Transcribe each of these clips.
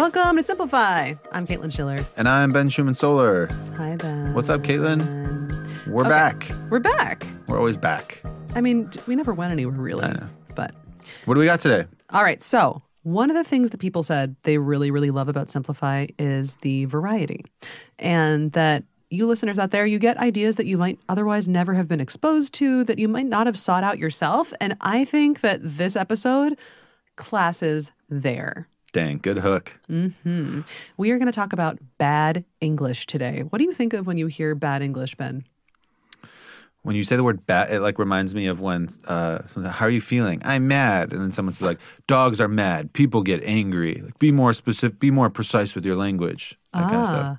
Welcome to Simplify. I'm Caitlin Schiller. And I'm Ben Schuman-Stoler. Hi, Ben. What's up, Caitlin? We're Okay. back. We're back. We're always back. I mean, we never went anywhere really. I know. But What do we got today? all right, so one of the things that people said they really, really love about Simplify is the variety. And that you listeners out there, you get ideas that you might otherwise never have been exposed to, that you might not have sought out yourself. And I think that this episode classes there. Dang, good hook. hmm We are going to talk about bad English today. What do you think of when you hear bad English, Ben? When you say the word bad, it like reminds me of when, uh, someone says, how are you feeling? I'm mad. And then someone says like, dogs are mad. People get angry. Like, be more specific, be more precise with your language. That kind of stuff.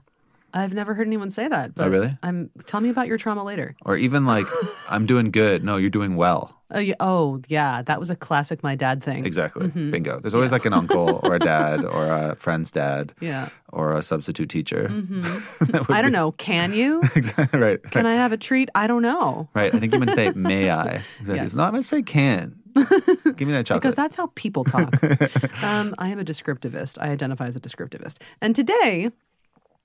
Ah, I've never heard anyone say that. But Oh, really? I'm. Tell me about your trauma later. Or even like, I'm doing good. No, you're doing well. Oh, yeah, oh, yeah, that was a classic my dad thing. Exactly. Mm-hmm. Bingo. There's always like an uncle or a dad or a friend's dad Yeah. or a substitute teacher. Would I don't be- know. Can you? exactly. Right. Can I have a treat? I don't know. Right. I think you meant to say, may I? Exactly. Yes. No, I'm going to say can. Give me that chocolate. Because that's how people talk. um, I am a descriptivist. I identify as a descriptivist. And today,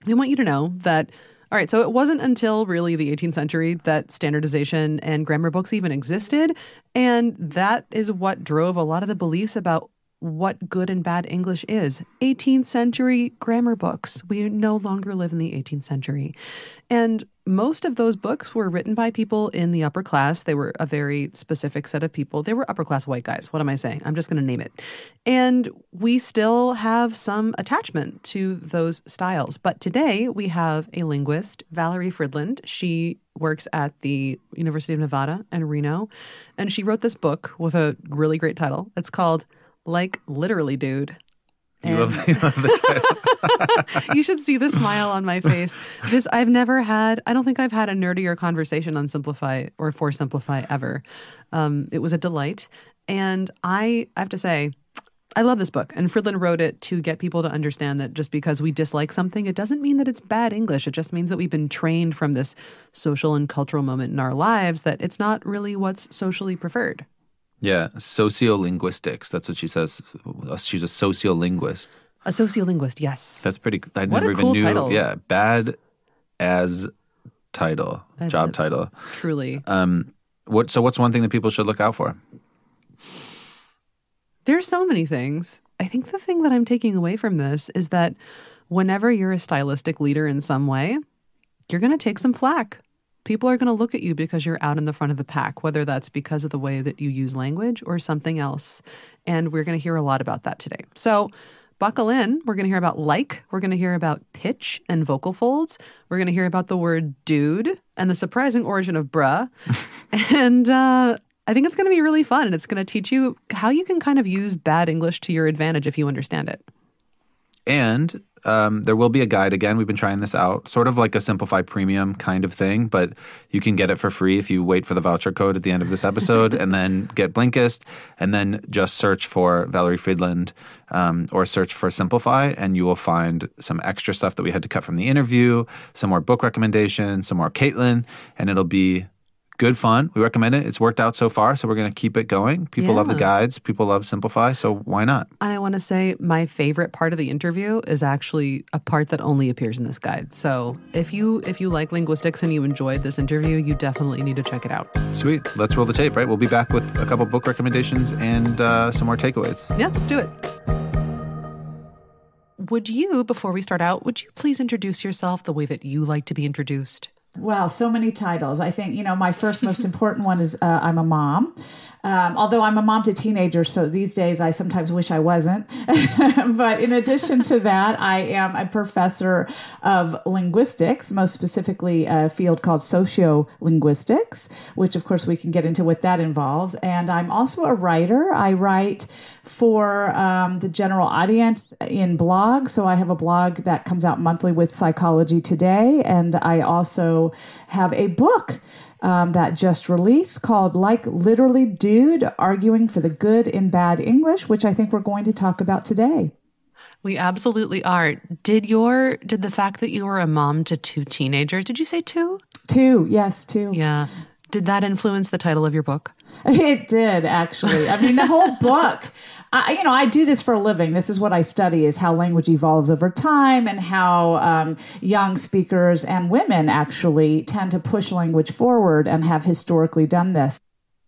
we want you to know that, all right, so it wasn't until really the 18th century that standardization and grammar books even existed. And that is what drove a lot of the beliefs about what good and bad English is. 18th century grammar books. We no longer live in the 18th century. And most of those books were written by people in the upper class. They were a very specific set of people. They were upper class white guys. What am I saying? I'm just going to name it. And we still have some attachment to those styles. But today we have a linguist, Valerie Fridland. She works at the University of Nevada in Reno. And she wrote this book with a really great title. It's called Like Literally Dude. You love, you love the title. you should see the smile on my face. This I've never had. I don't think I've had a nerdier conversation on Simplify or for Simplify ever. Um, it was a delight, and I, I have to say. I love this book, and Fridland wrote it to get people to understand that just because we dislike something, it doesn't mean that it's bad English. It just means that we've been trained from this social and cultural moment in our lives that it's not really what's socially preferred. Yeah. Sociolinguistics. That's what she says. She's a sociolinguist. A sociolinguist, yes. That's pretty, I What a never even cool knew. title. Yeah. Bad as title, That's job it. title. Truly. Um, what, so what's one thing that people should look out for? There's so many things. I think the thing that I'm taking away from this is that whenever you're a stylistic leader in some way, you're going to take some flack. People are going to look at you because you're out in the front of the pack, whether that's because of the way that you use language or something else. And we're going to hear a lot about that today. So, buckle in. We're going to hear about like, we're going to hear about pitch and vocal folds. We're going to hear about the word dude and the surprising origin of bruh. and uh, I think it's going to be really fun and it's going to teach you how you can kind of use bad English to your advantage if you understand it. And um, there will be a guide again. We've been trying this out, sort of like a Simplify Premium kind of thing, but you can get it for free if you wait for the voucher code at the end of this episode and then get Blinkist and then just search for Valerie Fridland um, or search for Simplify, and you will find some extra stuff that we had to cut from the interview, some more book recommendations, some more Caitlin, and it'll be good fun. We recommend it. It's worked out so far, so we're going to keep it going. People love the guides, people love Simplify, so why not? And I want to say my favorite part of the interview is actually a part that only appears in this guide. So if you if you like linguistics and you enjoyed this interview, you definitely need to check it out. Sweet. Let's roll the tape, right? We'll be back with a couple book recommendations and uh, some more takeaways. Yeah, let's do it. Would you, before we start out, would you please introduce yourself the way that you like to be introduced? Wow, so many titles. I think, you know, my first most important one is uh, I'm a mom. Um, although I'm a mom to teenagers, so these days I sometimes wish I wasn't. but in addition to that, I am a professor of linguistics, most specifically a field called sociolinguistics, which of course we can get into what that involves. And I'm also a writer. I write for um, the general audience in blogs. So I have a blog that comes out monthly with Psychology Today. And I also have a book um, that just released called Like Literally Dude Arguing for the Good in Bad English, which I think we're going to talk about today. We absolutely are. Did your did the fact that you were a mom to two teenagers, did you say two? Two, yes, two. Yeah. Did that influence the title of your book? It did actually. I mean, the whole book I, you know, I do this for a living. This is what I study: is how language evolves over time, and how um, young speakers and women actually tend to push language forward and have historically done this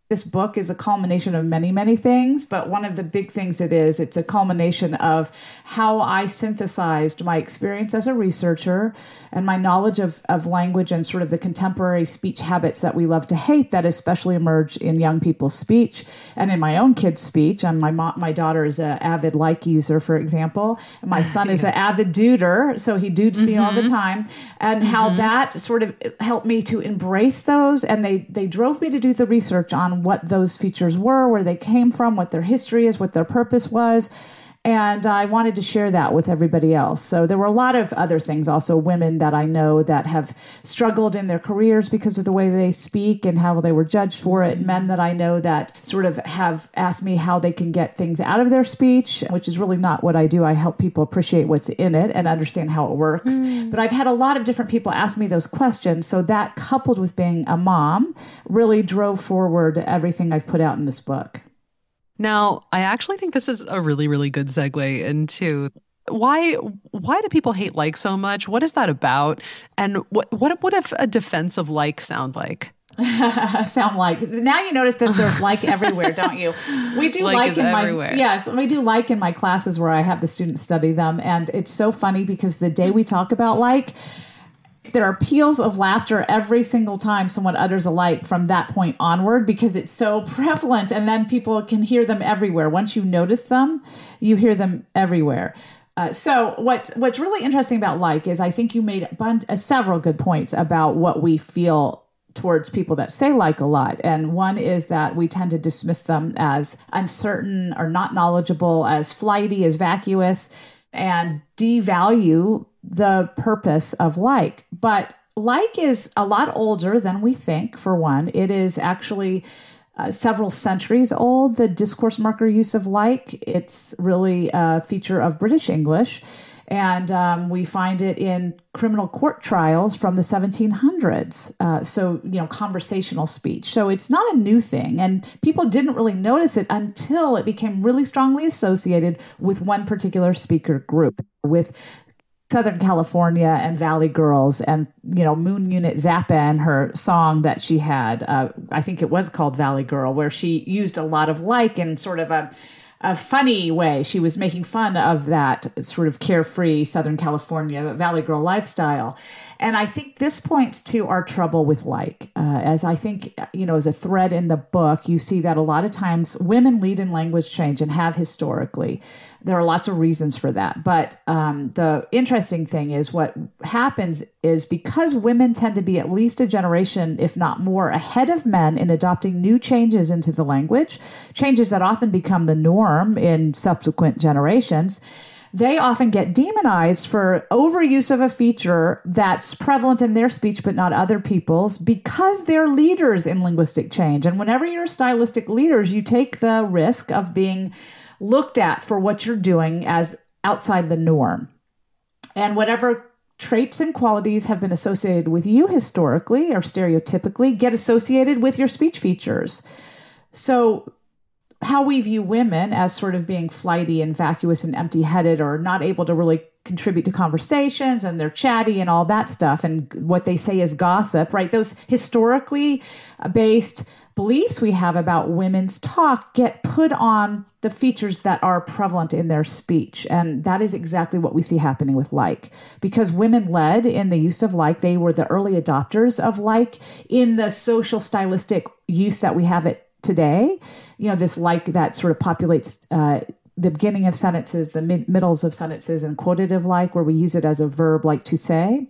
this book is a culmination of many, many things, but one of the big things it is, it's a culmination of how I synthesized my experience as a researcher and my knowledge of, of language and sort of the contemporary speech habits that we love to hate that especially emerge in young people's speech and in my own kids' speech. And my mo- my daughter is an avid like user, for example. And my son is an avid duder, so he dudes mm-hmm. me all the mm-hmm. time. And mm-hmm. how that sort of helped me to embrace those, and they they drove me to do the research on what those features were, where they came from, what their history is, what their purpose was. And I wanted to share that with everybody else. So there were a lot of other things, also women that I know that have struggled in their careers because of the way they speak and how they were judged for it. Men that I know that sort of have asked me how they can get things out of their speech, which is really not what I do. I help people appreciate what's in it and understand how it works. Mm. But I've had a lot of different people ask me those questions. So that coupled with being a mom really drove forward everything I've put out in this book. Now, I actually think this is a really, really good segue into why why do people hate like so much? What is that about? And what what what if a defense of like sound like? sound like now you notice that there's like everywhere don't you we do like, like in everywhere. my yes we do like in my classes where i have the students study them and it's so funny because the day we talk about like there are peals of laughter every single time someone utters a like from that point onward because it's so prevalent and then people can hear them everywhere. Once you notice them you hear them everywhere. Uh, so what what's really interesting about like is i think you made uh, several good points about what we feel towards people that say like a lot. And one is that we tend to dismiss them as uncertain or not knowledgeable as flighty as vacuous and devalue the purpose of like. But like is a lot older than we think, for one. It is actually uh, several centuries old, the discourse marker use of like. It's really a feature of British English. And um, we find it in criminal court trials from the 1700s. Uh, so, you know, conversational speech. So it's not a new thing. And people didn't really notice it until it became really strongly associated with one particular speaker group, with Southern California and Valley Girls and you know Moon Unit Zappa and her song that she had uh, I think it was called Valley Girl where she used a lot of like and sort of a a funny way. She was making fun of that sort of carefree Southern California Valley Girl lifestyle. And I think this points to our trouble with like. Uh, as I think, you know, as a thread in the book, you see that a lot of times women lead in language change and have historically. There are lots of reasons for that. But um, the interesting thing is what happens is because women tend to be at least a generation, if not more, ahead of men in adopting new changes into the language, changes that often become the norm in subsequent generations they often get demonized for overuse of a feature that's prevalent in their speech but not other people's because they're leaders in linguistic change. And whenever you're stylistic leaders, you take the risk of being looked at for what you're doing as outside the norm. And whatever traits and qualities have been associated with you historically or stereotypically get associated with your speech features. So how we view women as sort of being flighty and vacuous and empty headed or not able to really contribute to conversations and they're chatty and all that stuff and what they say is gossip, right? Those historically based beliefs we have about women's talk get put on the features that are prevalent in their speech. And that is exactly what we see happening with like. Because women led in the use of like, they were the early adopters of like in the social stylistic use that we have it today. You know, this like that sort of populates uh, the beginning of sentences, the mid- middles of sentences, and quotative like, where we use it as a verb like to say.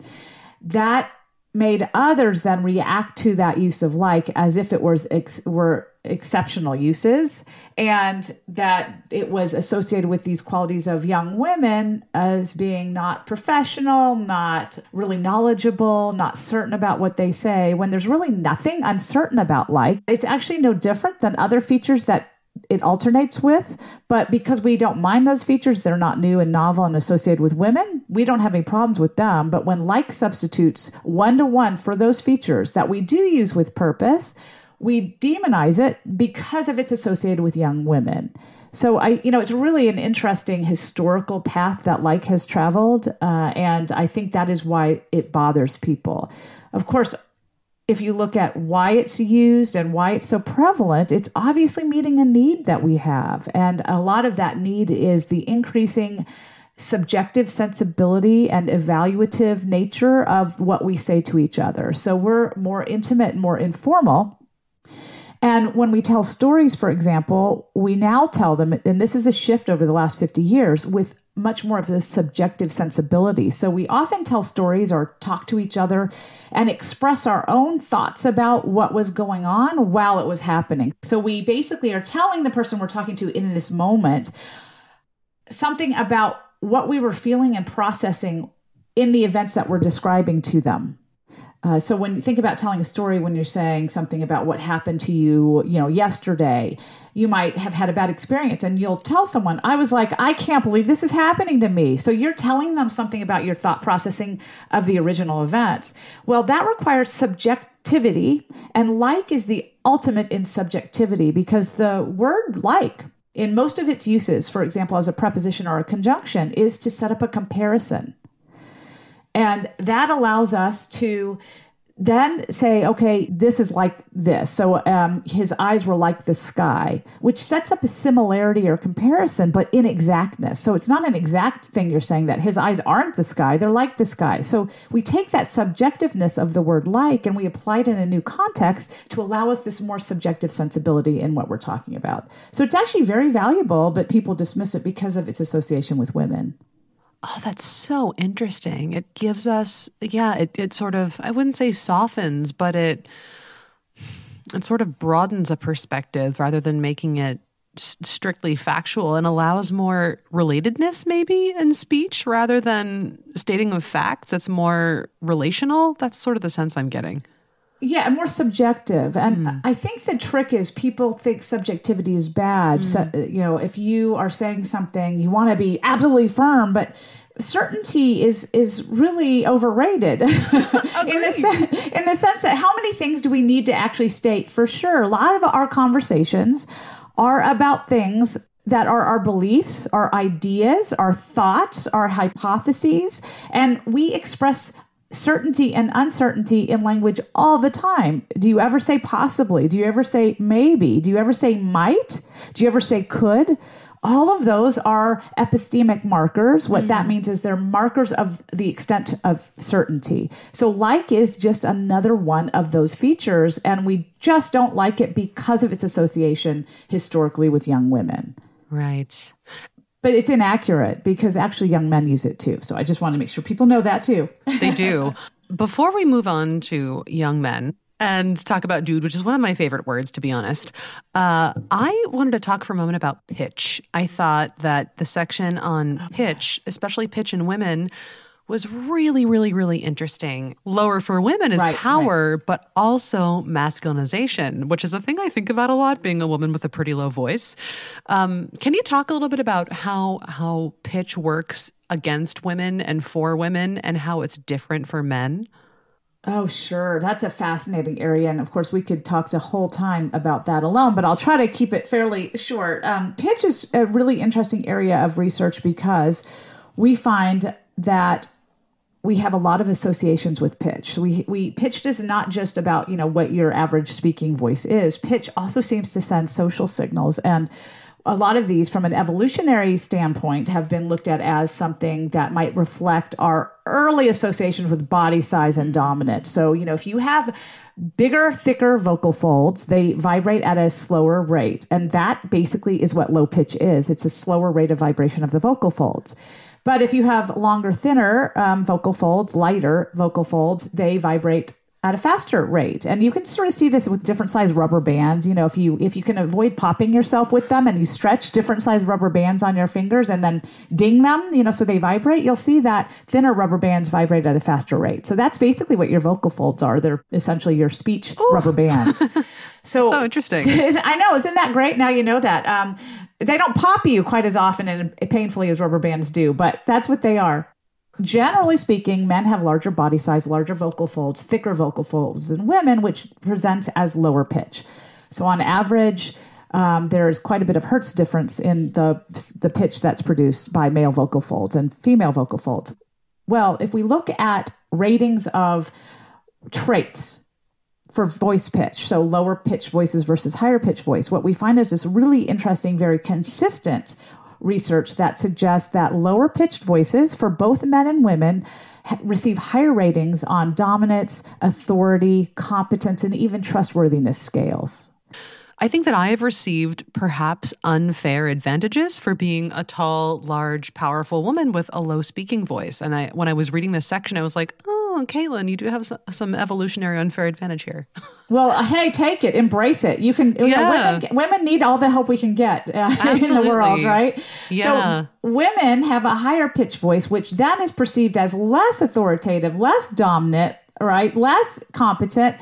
That made others then react to that use of like as if it was ex- were exceptional uses and that it was associated with these qualities of young women as being not professional not really knowledgeable not certain about what they say when there's really nothing uncertain about like it's actually no different than other features that it alternates with. But because we don't mind those features, they're not new and novel and associated with women, we don't have any problems with them. But when like substitutes one to one for those features that we do use with purpose, we demonize it because of it's associated with young women. So I, you know, it's really an interesting historical path that like has traveled, uh, and I think that is why it bothers people. Of course, if you look at why it's used and why it's so prevalent, it's obviously meeting a need that we have, and a lot of that need is the increasing subjective sensibility and evaluative nature of what we say to each other. So we're more intimate and more informal and when we tell stories, for example, we now tell them, and this is a shift over the last 50 years with much more of this subjective sensibility. So we often tell stories or talk to each other and express our own thoughts about what was going on while it was happening. So we basically are telling the person we're talking to in this moment something about what we were feeling and processing in the events that we're describing to them. Uh, so when you think about telling a story, when you're saying something about what happened to you, you know, yesterday, you might have had a bad experience, and you'll tell someone, "I was like, I can't believe this is happening to me." So you're telling them something about your thought processing of the original events. Well, that requires subjectivity, and like is the ultimate in subjectivity because the word like in most of its uses, for example, as a preposition or a conjunction, is to set up a comparison. And that allows us to then say, okay, this is like this. So um, his eyes were like the sky, which sets up a similarity or comparison, but inexactness. So it's not an exact thing you're saying that his eyes aren't the sky, they're like the sky. So we take that subjectiveness of the word like and we apply it in a new context to allow us this more subjective sensibility in what we're talking about. So it's actually very valuable, but people dismiss it because of its association with women. Oh, that's so interesting. It gives us, yeah, it, it sort of, I wouldn't say softens, but it, it sort of broadens a perspective rather than making it strictly factual and allows more relatedness maybe in speech rather than stating of facts. It's more relational. That's sort of the sense I'm getting. Yeah, more subjective. And mm. I think the trick is people think subjectivity is bad. Mm. So, you know, if you are saying something, you want to be absolutely firm, but certainty is is really overrated in the sen- in the sense that how many things do we need to actually state for sure a lot of our conversations are about things that are our beliefs, our ideas, our thoughts, our hypotheses, and we express certainty and uncertainty in language all the time. Do you ever say possibly? Do you ever say maybe? Do you ever say might? Do you ever say could? All of those are epistemic markers. What mm-hmm. that means is they're markers of the extent of certainty. So, like is just another one of those features, and we just don't like it because of its association historically with young women. Right but it's inaccurate because actually young men use it too. So I just want to make sure people know that too. they do. Before we move on to young men and talk about dude, which is one of my favorite words, to be honest, uh, I wanted to talk for a moment about pitch. I thought that the section on pitch, especially pitch in women, was really, really, really interesting. Lower for women is right, power, right. but also masculinization, which is a thing I think about a lot, being a woman with a pretty low voice. Um, can you talk a little bit about how how pitch works against women and for women, and how it's different for men? Oh, sure. That's a fascinating area. And of course, we could talk the whole time about that alone, but I'll try to keep it fairly short. Um, pitch is a really interesting area of research because we find that we have a lot of associations with pitch. We we pitched is not just about you know what your average speaking voice is. Pitch also seems to send social signals, and a lot of these, from an evolutionary standpoint, have been looked at as something that might reflect our early associations with body size and dominance. So you know if you have bigger, thicker vocal folds. They vibrate at a slower rate. And that basically is what low pitch is it's a slower rate of vibration of the vocal folds. But if you have longer, thinner um, vocal folds, lighter vocal folds, they vibrate at a faster rate. And you can sort of see this with different size rubber bands. You know if you if you can avoid popping yourself with them and you stretch different size rubber bands on your fingers and then ding them you know so they vibrate you'll see that thinner rubber bands vibrate at a faster rate. So that's basically what your vocal folds are. They're essentially your speech Ooh. rubber bands. So, so interesting. I know isn't that great? Now you know that. Um, they don't pop you quite as often and painfully as rubber bands do, but that's what they are. generally speaking, men have larger body size, larger vocal folds, thicker vocal folds than women, which presents as lower pitch. So, on average, um, there's quite a bit of hertz difference in the the pitch that's produced by male vocal folds and female vocal folds. Well, if we look at ratings of traits for voice pitch, so lower pitch voices versus higher pitch voice, what we find is this really interesting, very consistent research that suggests that lower pitched voices for both men and women receive higher ratings on dominance, authority, competence, and even trustworthiness scales. I think that I have received perhaps unfair advantages for being a tall, large, powerful woman with a low speaking voice. And I, when I was reading this section, I was like, oh, Caitlin, you do have some, evolutionary unfair advantage here. Well, uh, hey, take it, embrace it. You can. Yeah. women, women need all the help we can get uh, in the world, right? Yeah. So women have a higher pitch voice, which then is perceived as less authoritative, less dominant, right? Less competent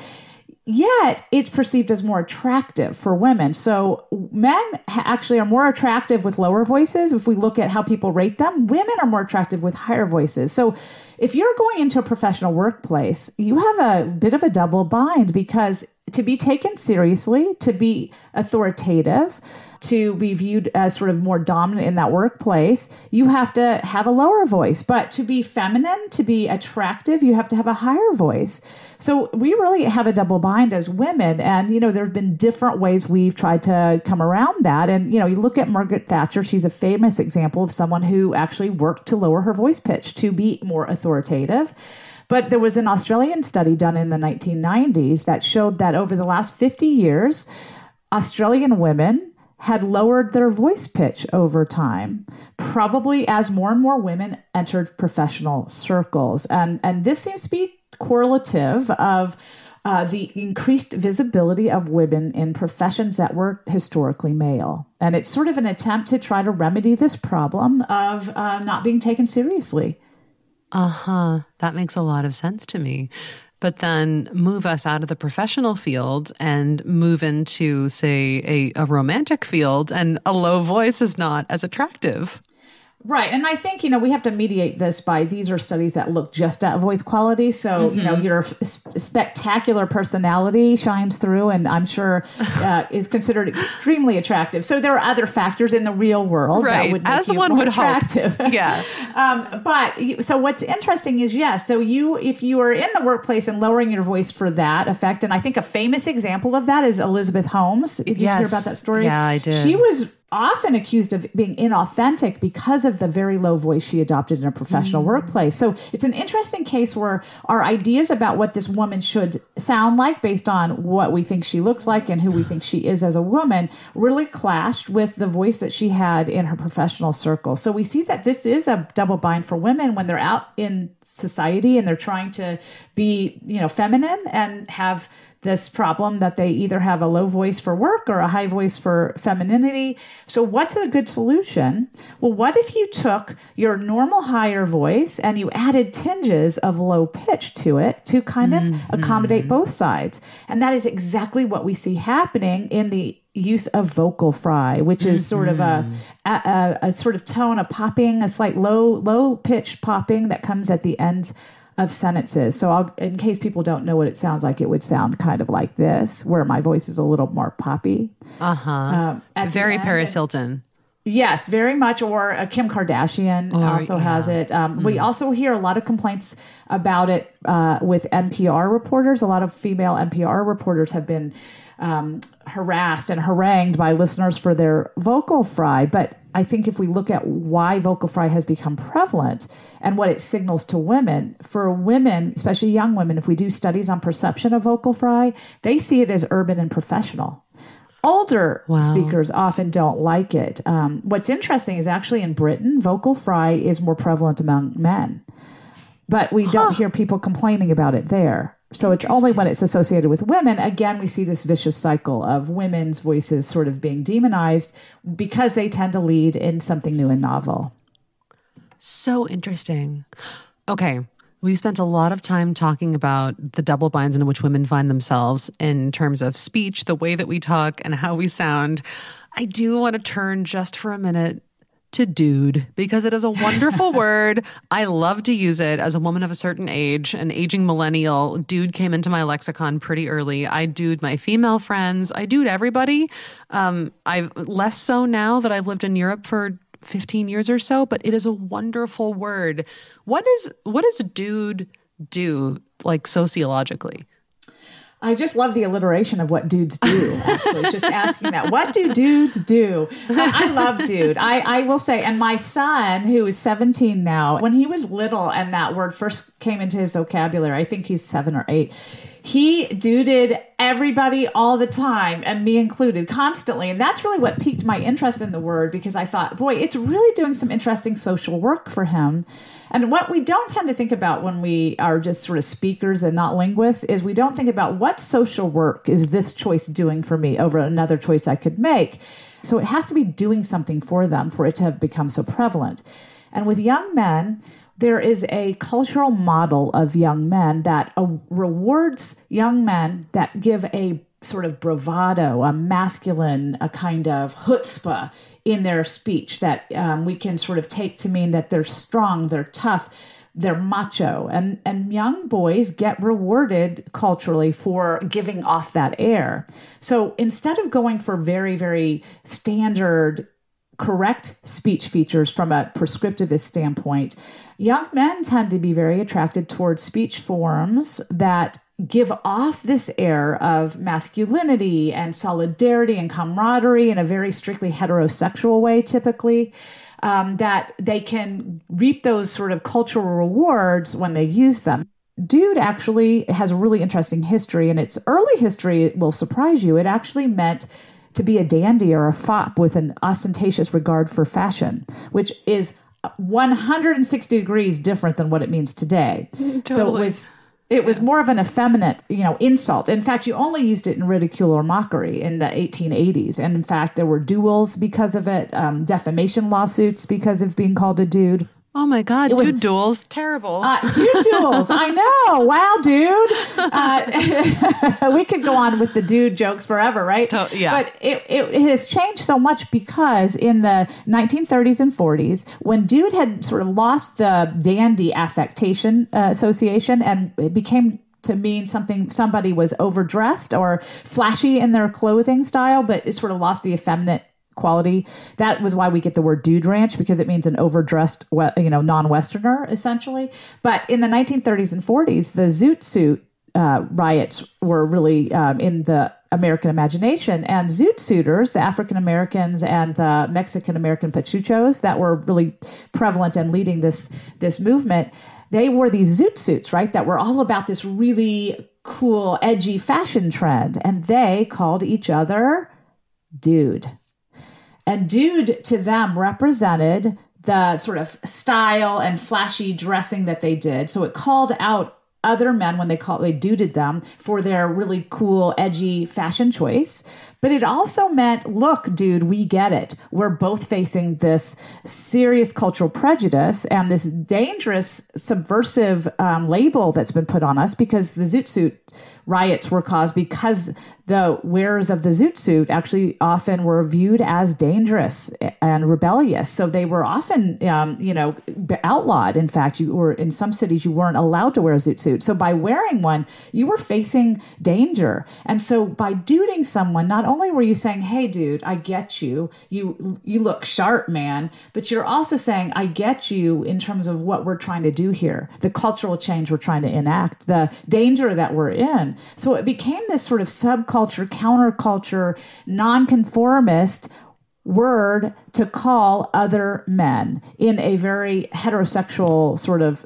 yet it's perceived as more attractive for women. So men actually are more attractive with lower voices. If we look at how people rate them, women are more attractive with higher voices. So if you're going into a professional workplace, you have a bit of a double bind because to be taken seriously, to be authoritative, to be viewed as sort of more dominant in that workplace, you have to have a lower voice. But to be feminine, to be attractive, you have to have a higher voice. So we really have a double bind as women. And, you know, there have been different ways we've tried to come around that. And, you know, you look at Margaret Thatcher, she's a famous example of someone who actually worked to lower her voice pitch to be more authoritative. But there was an Australian study done in the 1990s that showed that over the last 50 years, Australian women had lowered their voice pitch over time, probably as more and more women entered professional circles. And, and this seems to be correlative of uh, the increased visibility of women in professions that were historically male. And it's sort of an attempt to try to remedy this problem of uh, not being taken seriously. Uh huh. That makes a lot of sense to me but then move us out of the professional field and move into, say, a, a romantic field, and a low voice is not as attractive. Right. And I think, you know, we have to mediate this by these are studies that look just at voice quality. So, mm-hmm. you know, mm-hmm. your spectacular personality shines through and I'm sure uh, is considered extremely attractive. So there are other factors in the real world right. that would make As you one more would attractive. Hope. Yeah. um, but so what's interesting is, yes, so you, if you are in the workplace and lowering your voice for that effect, and I think a famous example of that is Elizabeth Holmes. Did you yes. hear about that story? Yeah, I did. She was often accused of being inauthentic because of the very low voice she adopted in a professional mm. workplace. So it's an interesting case where our ideas about what this woman should sound like based on what we think she looks like and who we think she is as a woman really clashed with the voice that she had in her professional circle. So we see that this is a double bind for women when they're out in society and they're trying to be, you know, feminine and have this problem that they either have a low voice for work or a high voice for femininity. So, what's a good solution? Well, what if you took your normal higher voice and you added tinges of low pitch to it to kind of mm-hmm. accommodate both sides? And that is exactly what we see happening in the use of vocal fry, which is mm-hmm. sort of a, mm-hmm. a, a, sort of tone, a popping, a slight low low pitch popping that comes at the ends of sentences. So, I'll, in case people don't know what it sounds like, it would sound kind of like this, where my voice is a little more poppy. Uh-huh. Um, Very Paris Hilton. Yes, very much. Or uh, Kim Kardashian or, also yeah. has it. Um, mm. We also hear a lot of complaints about it uh, with NPR reporters. A lot of female NPR reporters have been um, harassed and harangued by listeners for their vocal fry. But I think if we look at why vocal fry has become prevalent and what it signals to women, for women, especially young women, if we do studies on perception of vocal fry, they see it as urban and professional. Older wow. speakers often don't like it. Um, what's interesting is actually in Britain, vocal fry is more prevalent among men, but we don't hear people complaining about it there. So it's only when it's associated with women, again, we see this vicious cycle of women's voices sort of being demonized because they tend to lead in something new and novel. So interesting. Okay. We've spent a lot of time talking about the double binds in which women find themselves in terms of speech, the way that we talk, and how we sound. I do want to turn just for a minute to dude because it is a wonderful word. I love to use it as a woman of a certain age, an aging millennial. Dude came into my lexicon pretty early. I dude my female friends. I dude everybody. Um, I've less so now that I've lived in Europe for 15 years or so, but it is a wonderful word. What is what does dude do like sociologically? I just love the alliteration of what dudes do, actually, just asking that. What do dudes do? I, I love dude. I, I will say, and my son, who is 17 now, when he was little and that word first came into his vocabulary, I think he's seven or eight, he duded everybody all the time and me included constantly and that's really what piqued my interest in the word because i thought boy it's really doing some interesting social work for him and what we don't tend to think about when we are just sort of speakers and not linguists is we don't think about what social work is this choice doing for me over another choice i could make. So it has to be doing something for them for it to have become so prevalent. And with young men there is a cultural model of young men that uh, rewards young men that give a sort of bravado, a masculine, a kind of chutzpah in their speech that um, we can sort of take to mean that they're strong, they're tough, they're macho, and and young boys get rewarded culturally for giving off that air. So instead of going for very very standard correct speech features from a prescriptivist standpoint, young men tend to be very attracted towards speech forms that give off this air of masculinity and solidarity and camaraderie in a very strictly heterosexual way, typically. Um, that they can reap those sort of cultural rewards when they use them. Dude actually has a really interesting history, and its early history will surprise you. It actually meant to be a dandy or a fop with an ostentatious regard for fashion, which is 160 degrees different than what it means today. Totally. So it was it was more of an effeminate, you know, insult. In fact, you only used it in ridicule or mockery in the 1880s. And in fact, there were duels because of it, um, defamation lawsuits because of being called a dude. Oh my God, it dude was, duels, terrible. Uh, dude duels, I know. Wow, dude. Uh, we could go on with the dude jokes forever, right? To- yeah. But it, it, it, has changed so much because in the 1930s and 40s, when dude had sort of lost the dandy affectation uh, association and it became to mean something somebody was overdressed or flashy in their clothing style, but it sort of lost the effeminate quality. That was why we get the word dude ranch because it means an overdressed, you know, non-Westerner essentially. But in the 1930s and 40s, the Zoot Suit uh, riots were really um, in the American imagination. And Zoot Suiters, the African Americans and the Mexican American pachucos that were really prevalent and leading this this movement, they wore these Zoot suits, right? That were all about this really cool, edgy fashion trend, and they called each other dude. And dude to them represented the sort of style and flashy dressing that they did. So it called out other men when they called they duded them for their really cool, edgy fashion choice. But it also meant, look, dude, we get it. We're both facing this serious cultural prejudice and this dangerous subversive um, label that's been put on us because the zoot suit riots were caused because the wearers of the zoot suit actually often were viewed as dangerous and rebellious. So they were often, um, you know, outlawed. In fact, you were in some cities you weren't allowed to wear a zoot suit. So by wearing one, you were facing danger. And so by duding someone, not only were you saying, "Hey, dude, I get you. You you look sharp, man," but you're also saying, "I get you" in terms of what we're trying to do here, the cultural change we're trying to enact, the danger that we're in. So it became this sort of subculture, counterculture, nonconformist word to call other men in a very heterosexual sort of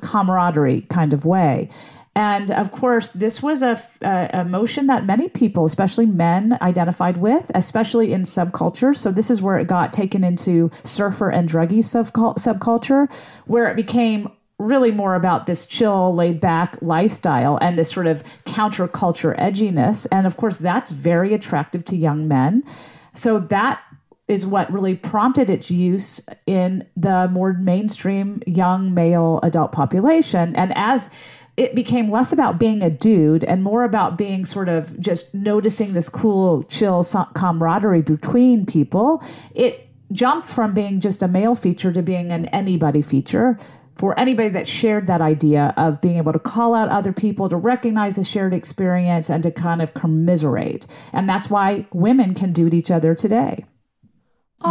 camaraderie kind of way. And of course, this was a, a, emotion that many people, especially men, identified with, especially in subculture. So this is where it got taken into surfer and druggy subculture, where it became really more about this chill, laid back lifestyle and this sort of counterculture edginess. And of course, that's very attractive to young men. So that is what really prompted its use in the more mainstream young male adult population. And as it became less about being a dude and more about being sort of just noticing this cool, chill camaraderie between people. It jumped from being just a male feature to being an anybody feature for anybody that shared that idea of being able to call out other people, to recognize a shared experience, and to kind of commiserate. And that's why women can do it each other today.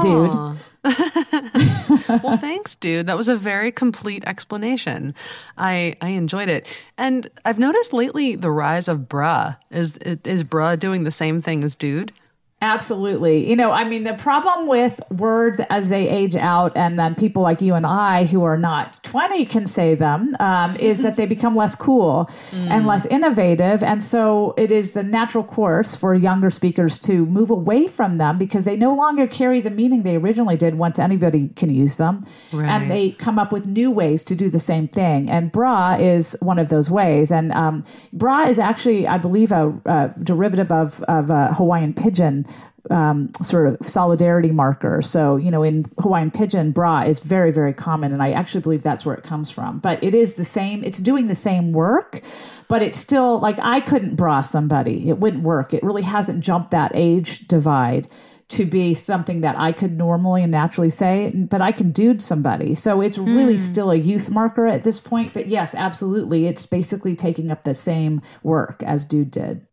Dude. well, thanks, dude. That was a very complete explanation. I I enjoyed it, and I've noticed lately the rise of bruh. Is is bruh doing the same thing as dude? Absolutely. You know, I mean, the problem with words as they age out, and then people like you and I who are not 20 can say them, um, is that they become less cool mm. and less innovative. And so it is the natural course for younger speakers to move away from them because they no longer carry the meaning they originally did once anybody can use them. Right. And they come up with new ways to do the same thing. And bra is one of those ways. And um, bra is actually, I believe, a, a derivative of, of a Hawaiian pidgin um, sort of solidarity marker. So, you know, in Hawaiian Pidgin, bra is very, very common. And I actually believe that's where it comes from. But it is the same, it's doing the same work, but it's still like I couldn't bra somebody. It wouldn't work. It really hasn't jumped that age divide to be something that I could normally and naturally say, but I can dude somebody. So it's really mm. still a youth marker at this point. But yes, absolutely. It's basically taking up the same work as dude did.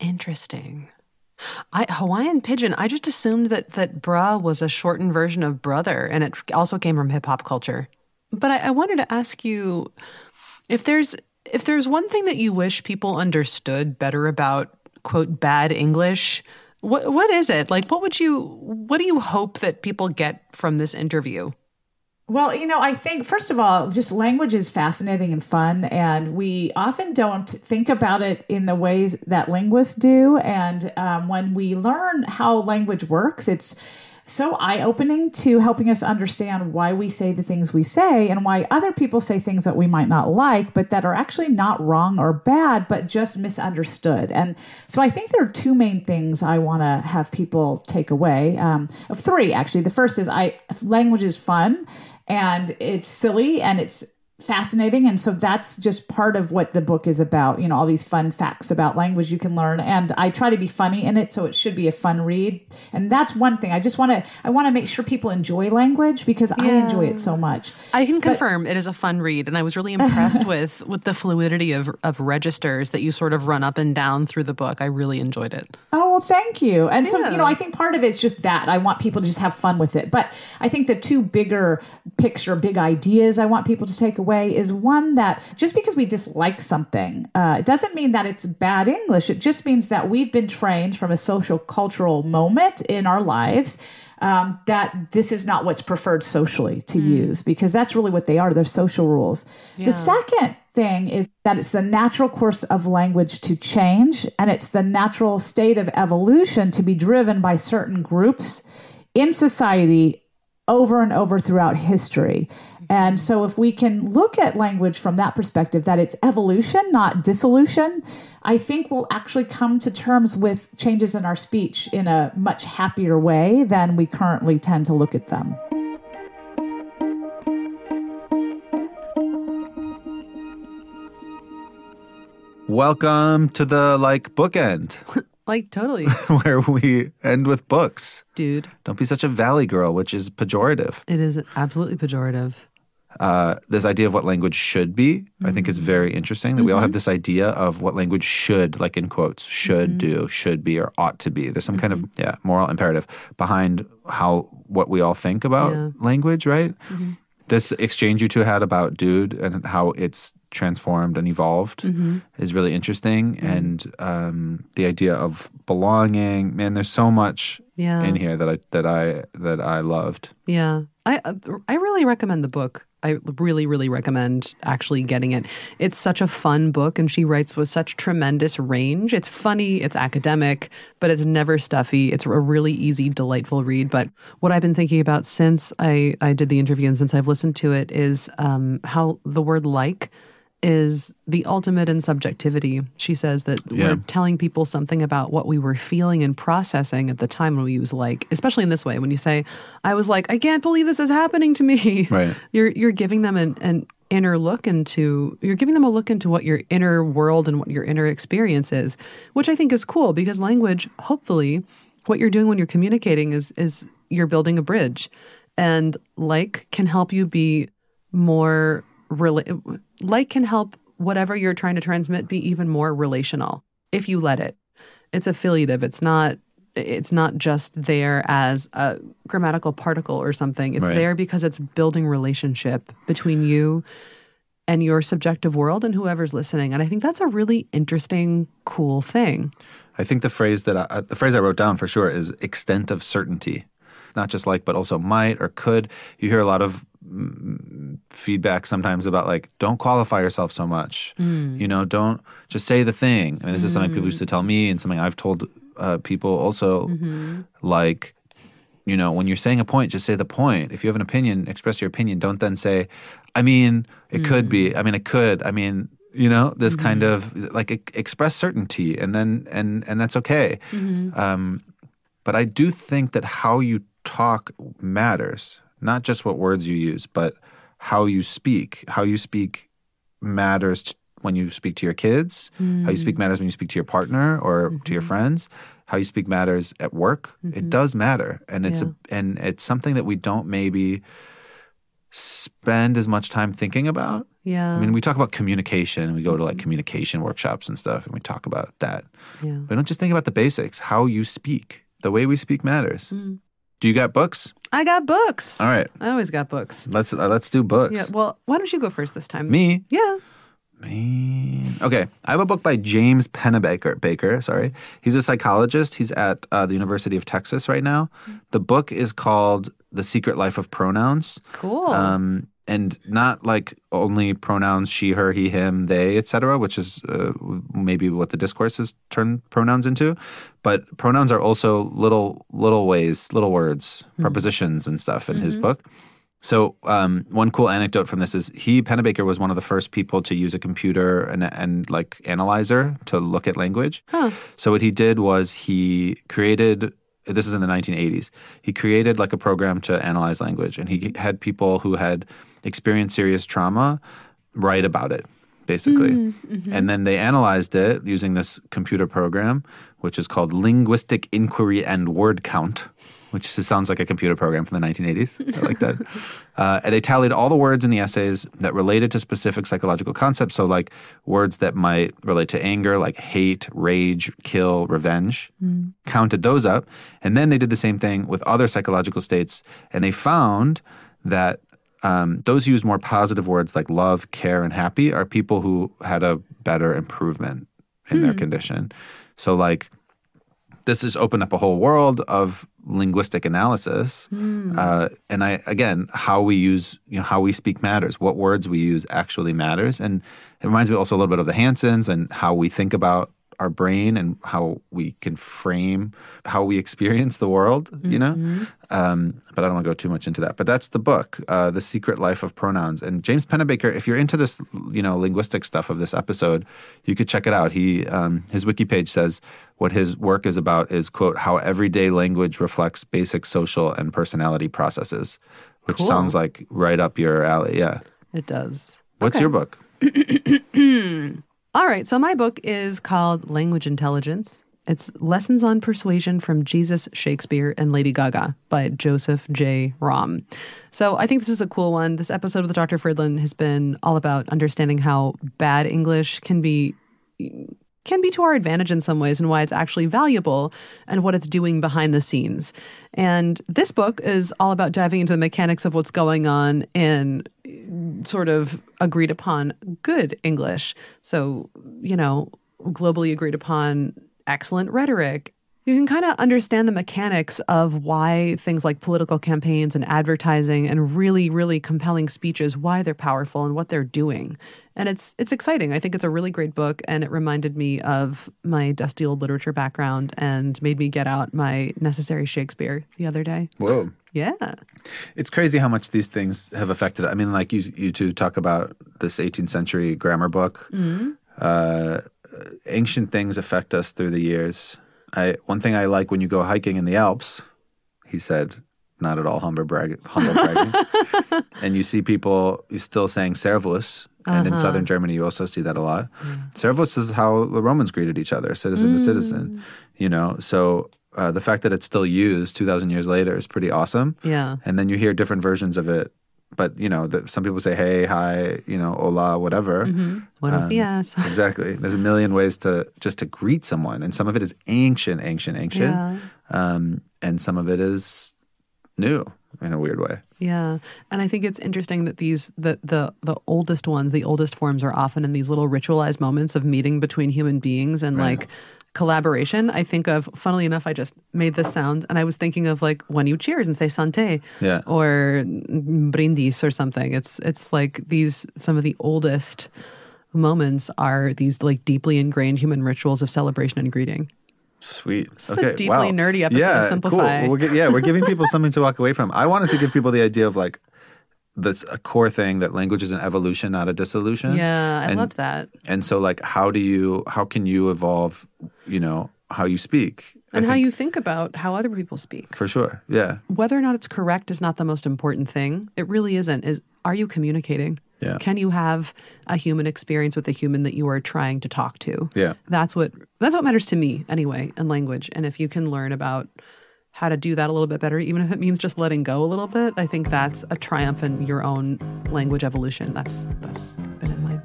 Interesting. I, Hawaiian pidgin. I just assumed that that bra was a shortened version of brother, and it also came from hip hop culture. But I, I wanted to ask you if there's if there's one thing that you wish people understood better about quote bad English. What what is it like? What would you what do you hope that people get from this interview? Well, you know, I think, first of all, just language is fascinating and fun. And we often don't think about it in the ways that linguists do. And um, when we learn how language works, it's so eye opening to helping us understand why we say the things we say and why other people say things that we might not like, but that are actually not wrong or bad, but just misunderstood. And so I think there are two main things I want to have people take away. Um, three, actually. The first is I language is fun and it's silly and it's fascinating. And so that's just part of what the book is about you know all these fun facts about language you can learn. And i try to be funny in it so it should be a fun read. And that's one thing. I just want to i want to make sure people enjoy language because yeah. i enjoy it so much. I can but, confirm it is a fun read and i was really impressed with with the fluidity of of registers that you sort of run up and down through the book. I really enjoyed it. Oh well thank you. And yeah. so you know i think part of it's just that i want people to just have fun with it. But i think the two bigger picture big ideas i want people to take away way is one that just because we dislike something, uh, it doesn't mean that it's bad English. It just means that we've been trained from a social cultural moment in our lives um, that this is not what's preferred socially to mm. use because that's really what they are. They're social rules. Yeah. The second thing is that it's the natural course of language to change and it's the natural state of evolution to be driven by certain groups in society over and over throughout history. And so, if we can look at language from that perspective, that it's evolution, not dissolution, I think we'll actually come to terms with changes in our speech in a much happier way than we currently tend to look at them. Welcome to the like bookend. like totally. where we end with books. Dude. Don't be such a valley girl, which is pejorative. It is absolutely pejorative uh, this idea of what language should be, mm-hmm. I think is very interesting. That mm-hmm. we all have mm-hmm. this idea of what language should, like in quotes, should mm-hmm. do, should be, or ought to be. There's some kind of mm-hmm. yeah moral imperative behind how what we all think about yeah. language, right? Mm-hmm. This exchange you two had about dude and how it's transformed and evolved is really interesting, and um, the idea of belonging. Man, there's so much yeah. in here that I that I that I loved. Yeah, I I really recommend the book. I really, really recommend actually getting it. It's such a fun book, and she writes with such tremendous range. It's funny, it's academic, but it's never stuffy. It's a really easy, delightful read. But what I've been thinking about since I, I did the interview and since I've listened to it is um, how the word like is the ultimate in subjectivity. She says that yeah. we're telling people something about what we were feeling and processing at the time when we use like, especially in this way. When you say, I was like, I can't believe this is happening to me. Right. You're you're giving them an, an inner look into you're giving them a look into what your inner world and what your inner experience is, which I think is cool because language, hopefully, what you're doing when you're communicating is is you're building a bridge. And like can help you be more rela- like can help whatever you're trying to transmit be even more relational if you let it. It's affiliative. It's not it's not just there as a grammatical particle or something. It's Right. there because it's building relationship between you and your subjective world and whoever's listening. And I think that's a really interesting, cool thing. I think the phrase that I, uh, the phrase I wrote down for sure is extent of certainty, not just like, but also might or could. You hear a lot of feedback sometimes about like, don't qualify yourself so much. Mm. You know, don't just say the thing. I mean, this is something people used to mm. tell me, and something I've told uh, people also. Mm-hmm. Like, you know, when you're saying a point, just say the point. If you have an opinion, express your opinion. Don't then say, I mean, it could be. Mm. I mean, it could. I mean, you know, this kind mm-hmm. of like e- express certainty, and then and and that's okay. Mm-hmm. Um, but I do think that how you talk matters, not just what words you use, but how you speak. How you speak matters t- when you speak to your kids. How you speak mm. matters when you speak to your partner or to your mm-hmm. friends. How you speak matters at work. It mm-hmm. does matter, and it's a, and it's something that we don't maybe spend as much time thinking about. Yeah. I mean, we talk about communication. We go to like mm-hmm. communication workshops and stuff, and we talk about that. yeah. We don't just think about the basics. How you speak, the way we speak matters. Mm. Do you got books? I got books. All right, I always got books. let's uh, let's do books. Yeah. Well, why don't you go first this time? Me, Yeah. Me. Okay, I have a book by James Pennebaker. Baker, sorry, he's a psychologist. He's at uh, the University of Texas right now. The book is called "The Secret Life of Pronouns." Cool. um, and not like only pronouns she, her, he, him, they, etc., which is uh, maybe what the discourse has turned pronouns into. But pronouns are also little little ways, little words, prepositions, and stuff in his book. So um, one cool anecdote from this is he Pennebaker was one of the first people to use a computer and and like analyzer to look at language. So what he did was he created. This is in the 1980s. He created like a program to analyze language, and he had people who had experienced serious trauma write about it, basically. And then they analyzed it using this computer program, which is called Linguistic Inquiry and Word Count, which just sounds like a computer program from the 1980s. I like that. Uh, and they tallied all the words in the essays that related to specific psychological concepts. So, like words that might relate to anger, like hate, rage, kill, revenge, counted those up. And then they did the same thing with other psychological states. And they found that um, those who use more positive words like love, care, and happy are people who had a better improvement in their condition. So, like, this has opened up a whole world of linguistic analysis. Uh, and I, again, how we use, you know, how we speak matters. What words we use actually matters. And it reminds me also a little bit of the Hansons and how we think about our brain and how we can frame how we experience the world, you know? Um, but I don't want to go too much into that. But that's the book, uh, The Secret Life of Pronouns. And James Pennebaker, if you're into this, you know, linguistic stuff of this episode, you could check it out. He, um, his wiki page says what his work is about is, quote, how everyday language reflects basic social and personality processes, which Cool. sounds like right up your alley. Yeah. it does. What's your book? All right. So my book is called Language Intelligence. It's Lessons on Persuasion from Jesus, Shakespeare, and Lady Gaga by Joseph J. Romm. So I think this is a cool one. This episode with Dr. Fridland has been all about understanding how bad English can be can be to our advantage in some ways and why it's actually valuable and what it's doing behind the scenes. And this book is all about diving into the mechanics of what's going on in sort of agreed upon good English. So, you know, globally agreed upon excellent rhetoric. You can kind of understand the mechanics of why things like political campaigns and advertising and really, really compelling speeches, why they're powerful and what they're doing. And it's it's exciting. I think it's a really great book and it reminded me of my dusty old literature background and made me get out my necessary Shakespeare the other day. Whoa. Yeah. It's crazy how much these things have affected. I mean, like you, you two talk about this 18th century grammar book. Uh, ancient things affect us through the years. I one thing I like when you go hiking in the Alps, he said, not at all humble bragging, humble bragging. and you see people you still saying servus, and in uh-huh. southern Germany you also see that a lot. Mm. Servus is how the Romans greeted each other, citizen to mm. citizen. You know, so uh, the fact that it's still used 2,000 years later is pretty awesome. Yeah. And then you hear different versions of it. But, you know, the, some people say, hey, hi, you know, hola, whatever. Buenos dias. Exactly. There's a million ways to just to greet someone. And some of it is ancient, ancient, ancient. Yeah. Um, and some of it is new in a weird way. Yeah, and I think it's interesting that these the the the oldest ones, the oldest forms, are often in these little ritualized moments of meeting between human beings and like collaboration. I think of, funnily enough, I just made this sound, and I was thinking of like when you cheers and say "sante" Yeah. or "brindis" or something. It's it's like these some of the oldest moments are these like deeply ingrained human rituals of celebration and greeting. Sweet. is a deeply nerdy episode of yeah. Cool. We're, gi- yeah, we're giving people something to walk away from. I wanted to give people the idea of like that's a core thing that language is an evolution, not a dissolution. Yeah, I and, loved that. And so, like, how do you, how can you evolve? You know, how you speak And how you think about how other people speak. for sure. Yeah. whether or not it's correct is not the most important thing. It really isn't. Is are you communicating? Yeah. Can you have a human experience with a human that you are trying to talk to? Yeah. That's what that's what matters to me anyway in language. And if you can learn about how to do that a little bit better, even if it means just letting go a little bit, I think that's a triumph in your own language evolution. That's that's been in my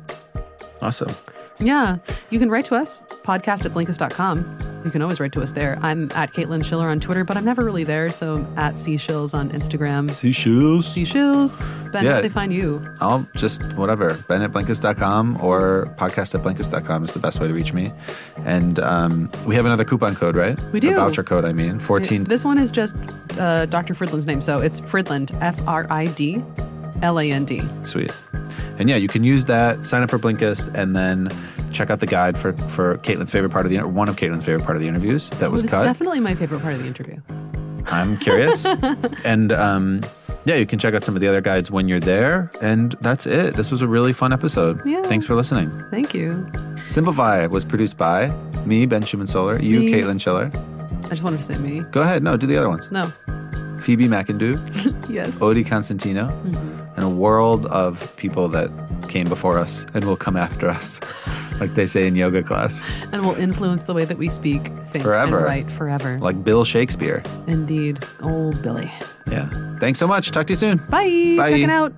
Awesome. Yeah. You can write to us, podcast at blinkist.com. You can always write to us there. I'm at Caitlin Schiller on Twitter, but I'm never really there. So at Seashills on Instagram. Seashells. Seashills. Ben, Yeah. how do they find you? I'll just whatever. Ben at Blinkist.com or podcast at Blinkist.com is the best way to reach me. And um, we have another coupon code, right? We do. A voucher code, I mean. 14. This one is just uh, Dr. Fridland's name. So it's Fridland, F R I D L A N D. Sweet. And yeah, you can use that, sign up for Blinkist, and then check out the guide for, for Caitlin's favorite part of the, one of Caitlin's favorite part of the interviews that was It's cut. definitely my favorite part of the interview. I'm curious. and um, yeah, you can check out some of the other guides when you're there. And that's it. This was a really fun episode. Yeah. Thanks for listening. Thank you. Simplify was produced by me, Ben Schuman-Stoler, you, Me. Caitlin Schiller. I just wanted to say me. Go ahead. No, do the other ones. No. Phoebe McIndoe, Yes. Odie Constantino, mm-hmm. and a world of people that came before us and will come after us, like they say in yoga class, And will influence the way that we speak, think, Forever. and write forever. like Bill Shakespeare. Indeed. Oh, Billy. Yeah. Thanks so much. Talk to you soon. Bye. Bye. Checking out.